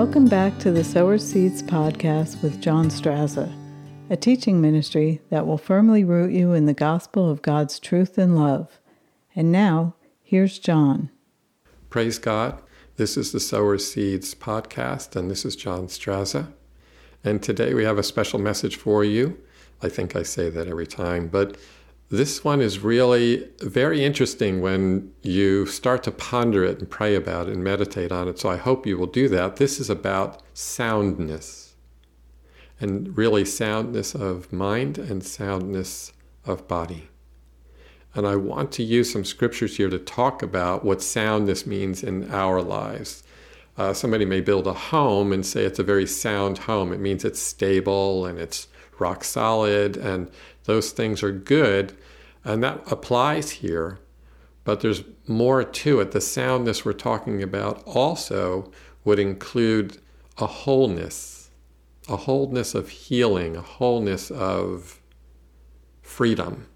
Welcome back to the Sower Seeds podcast with John Straza, a teaching ministry that will firmly root you in the gospel of God's truth and love. And now, here's John. Praise God. This is the Sower Seeds podcast, and this is John Straza. And today we have a special message for you. I think I say that every time, but this one is really very interesting when you start to ponder it and pray about it and meditate on it. So I hope you will do that. This is about soundness and really soundness of mind and soundness of body. And I want to use some scriptures here to talk about what soundness means in our lives. Uh, somebody may build a home and say it's a very sound home. It means it's stable and it's rock solid, and those things are good. And that applies here, but there's more to it. The soundness we're talking about also would include a wholeness, a wholeness of healing, a wholeness of freedom.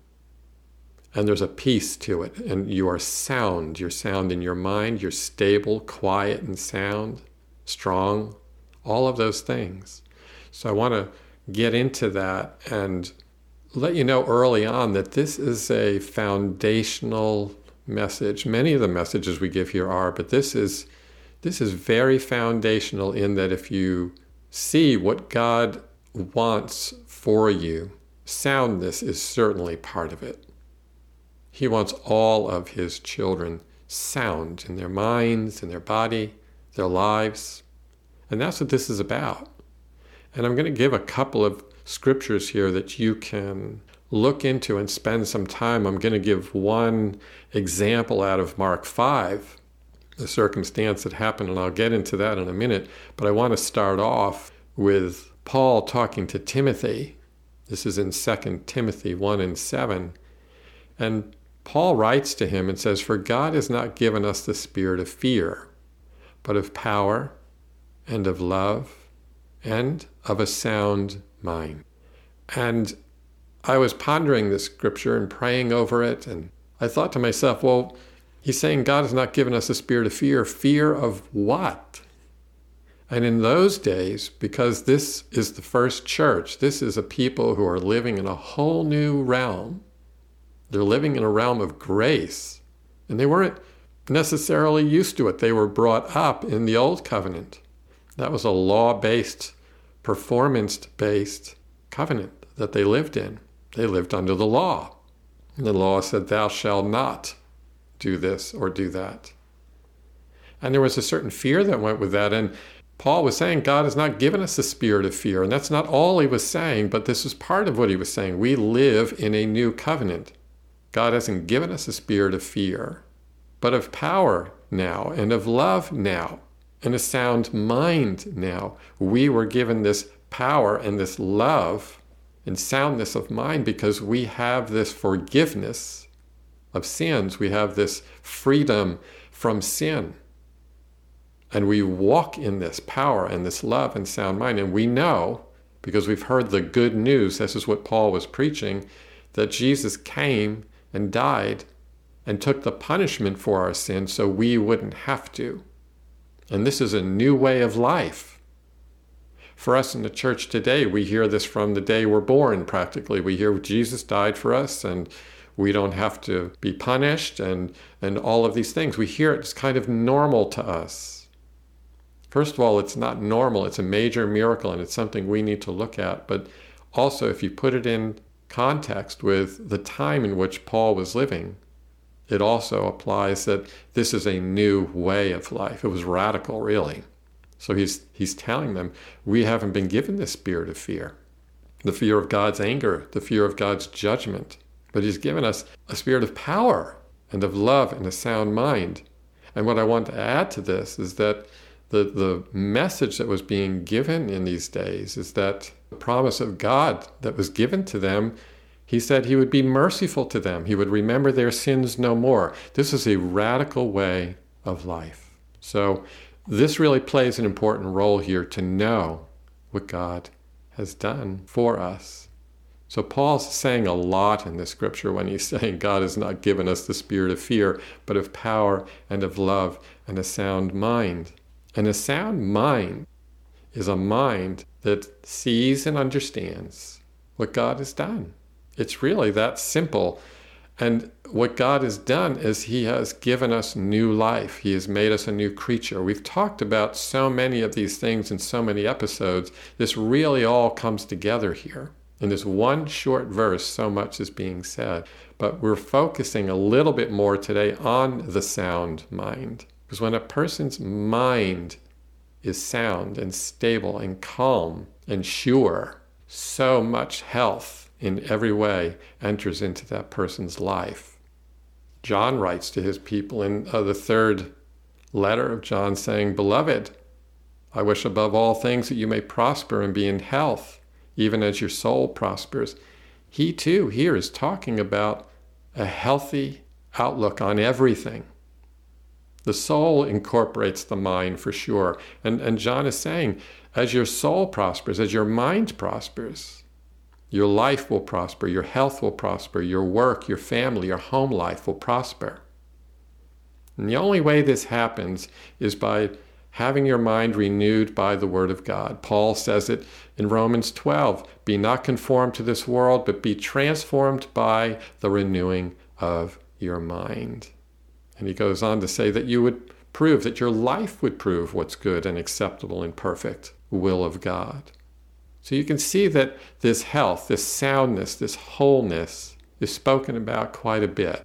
And there's a peace to it. And you are sound. You're sound in your mind. You're stable, quiet, and sound, strong, all of those things. So I want to get into that and let you know early on that this is a foundational message. Many of the messages we give here are, but this is this is very foundational in that if you see what God wants for you, soundness is certainly part of it. He wants all of his children sound in their minds, in their body, their lives. And that's what this is about. And I'm going to give a couple of scriptures here that you can look into and spend some time. I'm going to give one example out of Mark 5, the circumstance that happened, and I'll get into that in a minute. But I want to start off with Paul talking to Timothy. This is in 2 Timothy 1 and 7. And Paul writes to him and says, For God has not given us the spirit of fear, but of power and of love and of a sound mind. And I was pondering this scripture and praying over it, and I thought to myself, well, he's saying God has not given us a spirit of fear. Fear of what? And in those days, because this is the first church, this is a people who are living in a whole new realm. They're living in a realm of grace. And they weren't necessarily used to it. They were brought up in the old covenant. That was a law based performance based covenant that they lived in. They lived under the law. And the law said, Thou shalt not do this or do that. And there was a certain fear that went with that. And Paul was saying, God has not given us a spirit of fear. And that's not all he was saying, but this is part of what he was saying. We live in a new covenant. God hasn't given us a spirit of fear, but of power now and of love now and a sound mind now. We were given this power and this love and soundness of mind because we have this forgiveness of sins. We have this freedom from sin. And we walk in this power and this love and sound mind. And we know, because we've heard the good news, this is what Paul was preaching, that Jesus came and died and took the punishment for our sins so we wouldn't have to. And this is a new way of life. For us in the church today, we hear this from the day we're born practically. We hear Jesus died for us and we don't have to be punished and, and all of these things. We hear it, it's kind of normal to us. First of all, it's not normal, it's a major miracle and it's something we need to look at. But also, if you put it in context with the time in which Paul was living, it also applies that this is a new way of life. It was radical, really. So he's, he's telling them, we haven't been given this spirit of fear, the fear of God's anger, the fear of God's judgment, but he's given us a spirit of power and of love and a sound mind. And what I want to add to this is that the, the message that was being given in these days is that the promise of God that was given to them he said he would be merciful to them. He would remember their sins no more. This is a radical way of life. So, this really plays an important role here to know what God has done for us. So, Paul's saying a lot in this scripture when he's saying God has not given us the spirit of fear, but of power and of love and a sound mind. And a sound mind is a mind that sees and understands what God has done. It's really that simple. And what God has done is He has given us new life. He has made us a new creature. We've talked about so many of these things in so many episodes. This really all comes together here. In this one short verse, so much is being said. But we're focusing a little bit more today on the sound mind. Because when a person's mind is sound and stable and calm and sure, so much health in every way enters into that person's life. John writes to his people in uh, the third letter of John saying, Beloved, I wish above all things that you may prosper and be in health, even as your soul prospers. He too here is talking about a healthy outlook on everything. The soul incorporates the mind for sure. And, and John is saying, as your soul prospers, as your mind prospers, your life will prosper, your health will prosper, your work, your family, your home life will prosper. And the only way this happens is by having your mind renewed by the Word of God. Paul says it in Romans 12 Be not conformed to this world, but be transformed by the renewing of your mind. And he goes on to say that you would prove, that your life would prove what's good and acceptable and perfect will of God. So you can see that this health, this soundness, this wholeness is spoken about quite a bit.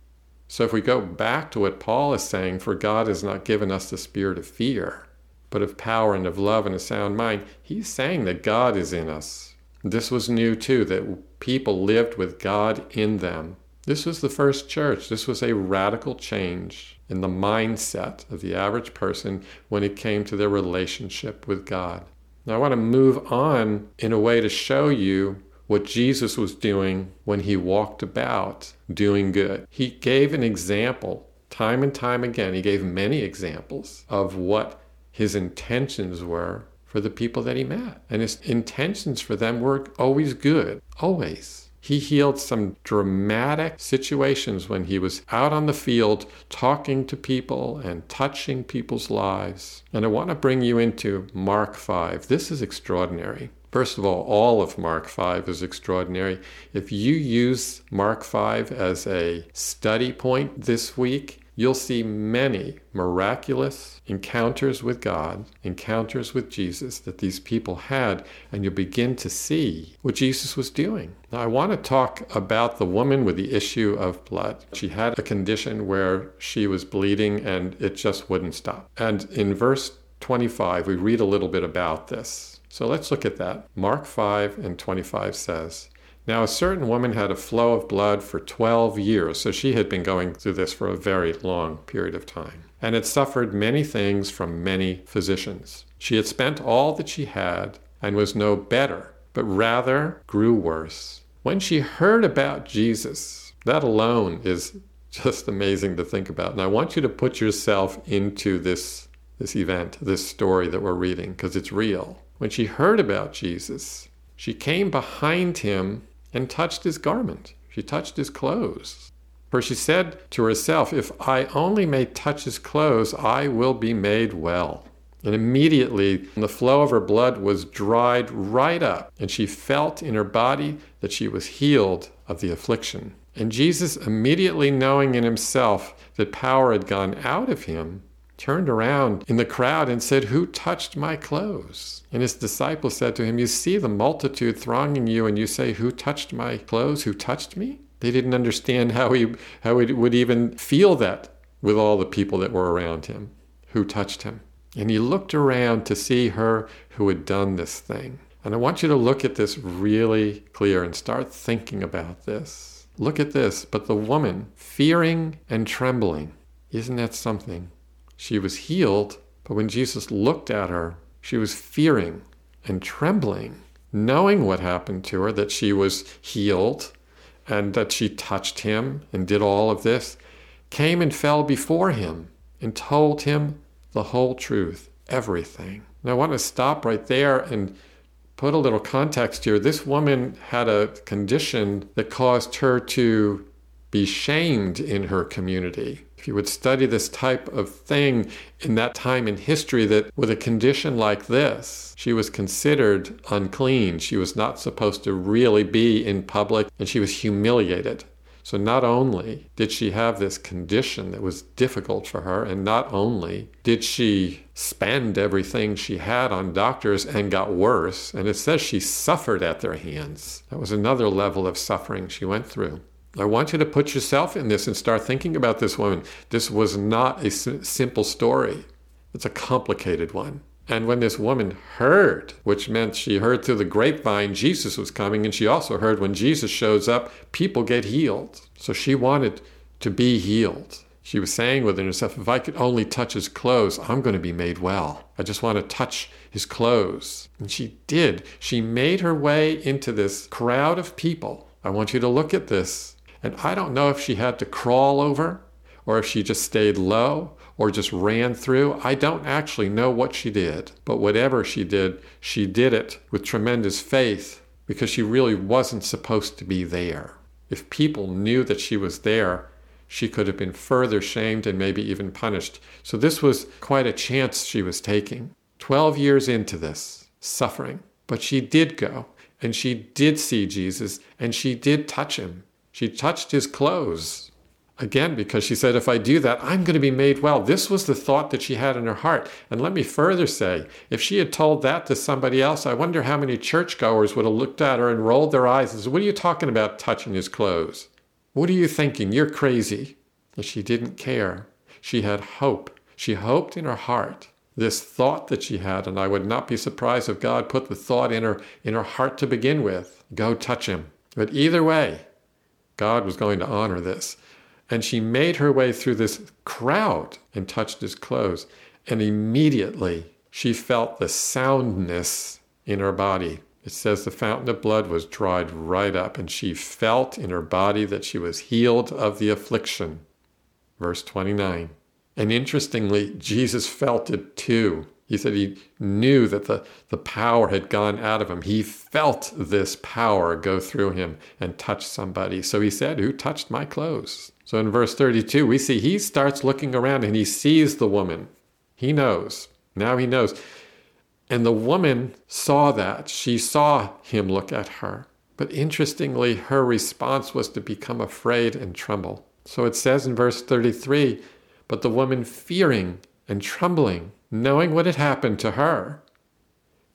So if we go back to what Paul is saying, for God has not given us the spirit of fear, but of power and of love and a sound mind, he's saying that God is in us. This was new too, that people lived with God in them. This was the first church. This was a radical change in the mindset of the average person when it came to their relationship with God. Now, I want to move on in a way to show you what Jesus was doing when he walked about doing good. He gave an example time and time again. He gave many examples of what his intentions were for the people that he met. And his intentions for them were always good, always. He healed some dramatic situations when he was out on the field talking to people and touching people's lives. And I want to bring you into Mark 5. This is extraordinary. First of all, all of Mark 5 is extraordinary. If you use Mark 5 as a study point this week, you'll see many miraculous encounters with God, encounters with Jesus that these people had, and you'll begin to see what Jesus was doing. Now, I want to talk about the woman with the issue of blood. She had a condition where she was bleeding and it just wouldn't stop. And in verse 25, we read a little bit about this. So let's look at that. Mark 5 and 25 says, now, a certain woman had a flow of blood for 12 years, so she had been going through this for a very long period of time, and had suffered many things from many physicians. She had spent all that she had and was no better, but rather grew worse. When she heard about Jesus, that alone is just amazing to think about. And I want you to put yourself into this, this event, this story that we're reading, because it's real. When she heard about Jesus, she came behind him and touched his garment. She touched his clothes. For she said to herself, If I only may touch his clothes, I will be made well. And immediately the flow of her blood was dried right up, and she felt in her body that she was healed of the affliction. And Jesus, immediately knowing in himself that power had gone out of him, turned around in the crowd and said, Who touched my clothes? And his disciples said to him, You see the multitude thronging you, and you say, Who touched my clothes? Who touched me? They didn't understand how he, how he would even feel that with all the people that were around him who touched him. And he looked around to see her who had done this thing. And I want you to look at this really clear and start thinking about this. Look at this. But the woman, fearing and trembling, isn't that something? She was healed, but when Jesus looked at her, she was fearing and trembling, knowing what happened to her, that she was healed and that she touched him and did all of this, came and fell before him and told him the whole truth, everything. Now, I want to stop right there and put a little context here. This woman had a condition that caused her to be shamed in her community if you would study this type of thing in that time in history, that with a condition like this, she was considered unclean. She was not supposed to really be in public, and she was humiliated. So, not only did she have this condition that was difficult for her, and not only did she spend everything she had on doctors and got worse, and it says she suffered at their hands. That was another level of suffering she went through. I want you to put yourself in this and start thinking about this woman. This was not a simple story, it's a complicated one. And when this woman heard, which meant she heard through the grapevine Jesus was coming, and she also heard when Jesus shows up, people get healed. So she wanted to be healed. She was saying within herself, if I could only touch his clothes, I'm going to be made well. I just want to touch his clothes. And she did. She made her way into this crowd of people. I want you to look at this. And I don't know if she had to crawl over or if she just stayed low or just ran through. I don't actually know what she did. But whatever she did, she did it with tremendous faith because she really wasn't supposed to be there. If people knew that she was there, she could have been further shamed and maybe even punished. So this was quite a chance she was taking. 12 years into this suffering. But she did go and she did see Jesus and she did touch him. She touched his clothes. Again, because she said, if I do that, I'm going to be made well. This was the thought that she had in her heart. And let me further say, if she had told that to somebody else, I wonder how many churchgoers would have looked at her and rolled their eyes and said, What are you talking about touching his clothes? What are you thinking? You're crazy. And she didn't care. She had hope. She hoped in her heart this thought that she had, and I would not be surprised if God put the thought in her in her heart to begin with. Go touch him. But either way, God was going to honor this. And she made her way through this crowd and touched his clothes. And immediately she felt the soundness in her body. It says the fountain of blood was dried right up, and she felt in her body that she was healed of the affliction. Verse 29. And interestingly, Jesus felt it too. He said he knew that the, the power had gone out of him. He felt this power go through him and touch somebody. So he said, Who touched my clothes? So in verse 32, we see he starts looking around and he sees the woman. He knows. Now he knows. And the woman saw that. She saw him look at her. But interestingly, her response was to become afraid and tremble. So it says in verse 33 But the woman, fearing and trembling, knowing what had happened to her,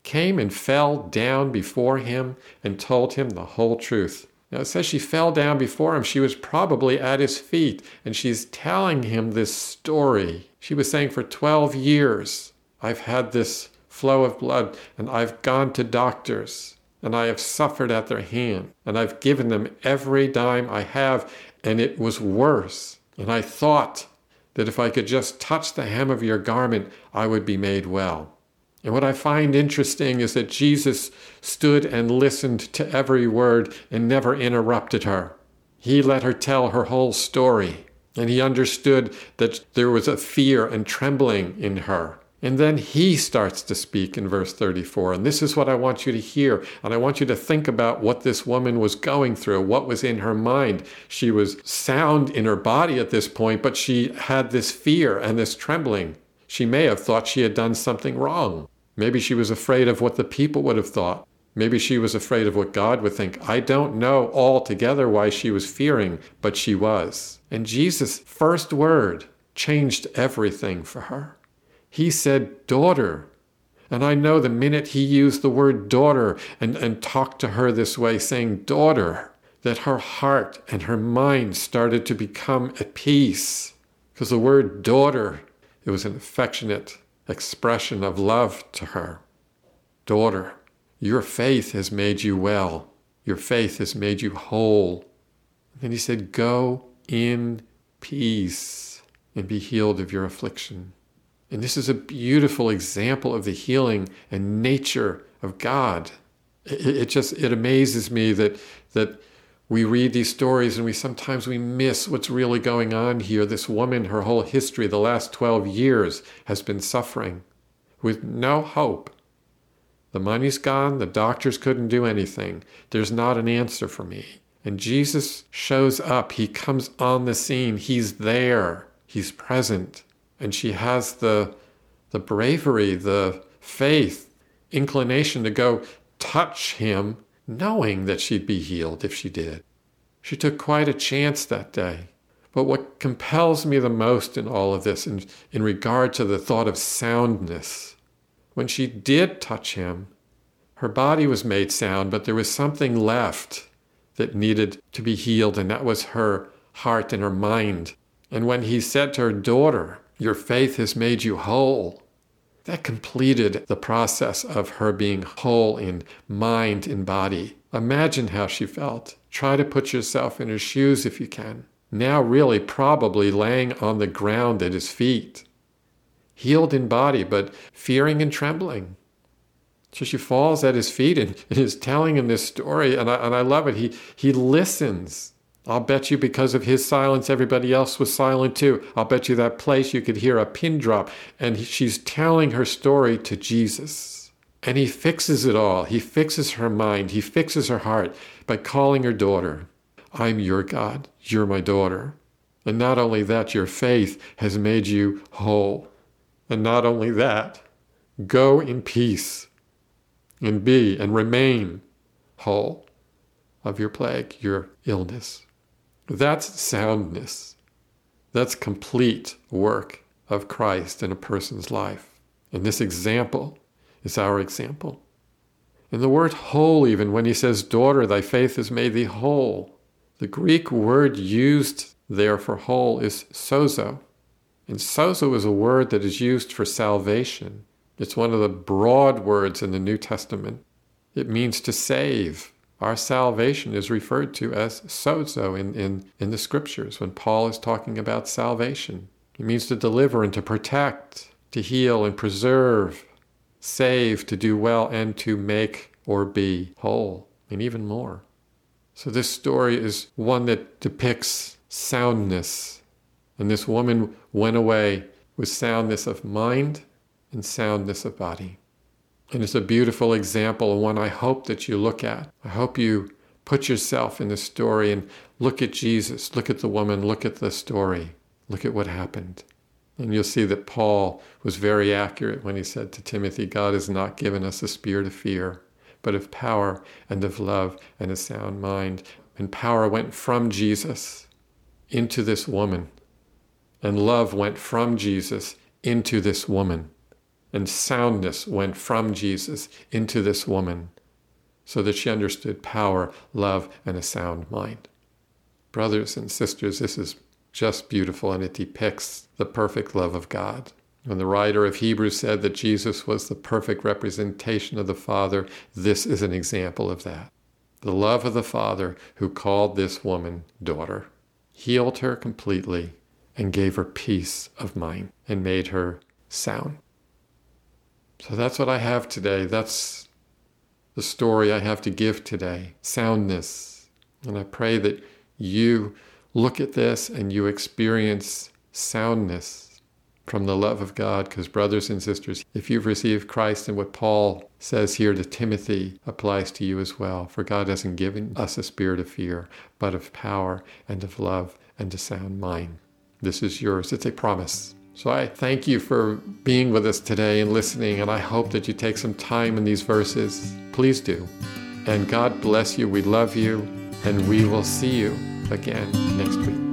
came and fell down before him and told him the whole truth. Now it says she fell down before him. She was probably at his feet, and she's telling him this story. She was saying, For 12 years, I've had this flow of blood, and I've gone to doctors, and I have suffered at their hand, and I've given them every dime I have, and it was worse. And I thought that if I could just touch the hem of your garment, I would be made well. And what I find interesting is that Jesus stood and listened to every word and never interrupted her. He let her tell her whole story, and he understood that there was a fear and trembling in her. And then he starts to speak in verse 34. And this is what I want you to hear. And I want you to think about what this woman was going through, what was in her mind. She was sound in her body at this point, but she had this fear and this trembling. She may have thought she had done something wrong. Maybe she was afraid of what the people would have thought. Maybe she was afraid of what God would think. I don't know altogether why she was fearing, but she was. And Jesus' first word changed everything for her. He said, Daughter. And I know the minute he used the word daughter and, and talked to her this way, saying, Daughter, that her heart and her mind started to become at peace. Because the word daughter, it was an affectionate expression of love to her. Daughter, your faith has made you well. Your faith has made you whole. And he said, Go in peace and be healed of your affliction. And this is a beautiful example of the healing and nature of God. It, it just it amazes me that that we read these stories and we sometimes we miss what's really going on here. This woman, her whole history, the last 12 years, has been suffering with no hope. The money's gone, the doctors couldn't do anything. There's not an answer for me. And Jesus shows up. He comes on the scene. He's there. He's present. And she has the, the bravery, the faith, inclination to go touch him, knowing that she'd be healed if she did. She took quite a chance that day. But what compels me the most in all of this, in, in regard to the thought of soundness, when she did touch him, her body was made sound, but there was something left that needed to be healed, and that was her heart and her mind. And when he said to her, Daughter, your faith has made you whole, that completed the process of her being whole in mind and body. Imagine how she felt. Try to put yourself in her shoes if you can now really probably laying on the ground at his feet, healed in body, but fearing and trembling. So she falls at his feet and, and is telling him this story, and I, and I love it. He, he listens. I'll bet you because of his silence, everybody else was silent too. I'll bet you that place you could hear a pin drop. And he, she's telling her story to Jesus. And he fixes it all. He fixes her mind. He fixes her heart by calling her daughter. I'm your God, you're my daughter. And not only that, your faith has made you whole. And not only that, go in peace and be and remain whole of your plague, your illness. That's soundness. That's complete work of Christ in a person's life. And this example is our example. And the word whole, even when he says, Daughter, thy faith has made thee whole, the Greek word used there for whole is sozo. And sozo is a word that is used for salvation. It's one of the broad words in the New Testament. It means to save. Our salvation is referred to as sozo in, in, in the scriptures when Paul is talking about salvation. It means to deliver and to protect, to heal and preserve, save, to do well, and to make or be whole, and even more. So this story is one that depicts soundness. And this woman went away with soundness of mind and soundness of body. And it's a beautiful example, one I hope that you look at. I hope you put yourself in the story and look at Jesus, look at the woman, look at the story, look at what happened. And you'll see that Paul was very accurate when he said to Timothy, God has not given us a spirit of fear, but of power and of love and a sound mind. And power went from Jesus into this woman, and love went from Jesus into this woman, and soundness went from Jesus into this woman, so that she understood power, love, and a sound mind. Brothers and sisters, this is just beautiful, and it depicts the perfect love of God. When the writer of Hebrews said that Jesus was the perfect representation of the Father, this is an example of that. The love of the Father who called this woman daughter, healed her completely, and gave her peace of mind and made her sound. So that's what I have today. That's the story I have to give today soundness. And I pray that you look at this and you experience soundness from the love of God, because, brothers and sisters, if you've received Christ and what Paul says here to Timothy applies to you as well, for God hasn't given us a spirit of fear, but of power and of love and a sound mind. This is yours. It's a promise. So I thank you for being with us today and listening, and I hope that you take some time in these verses. Please do. And God bless you. We love you, and we will see you again next week.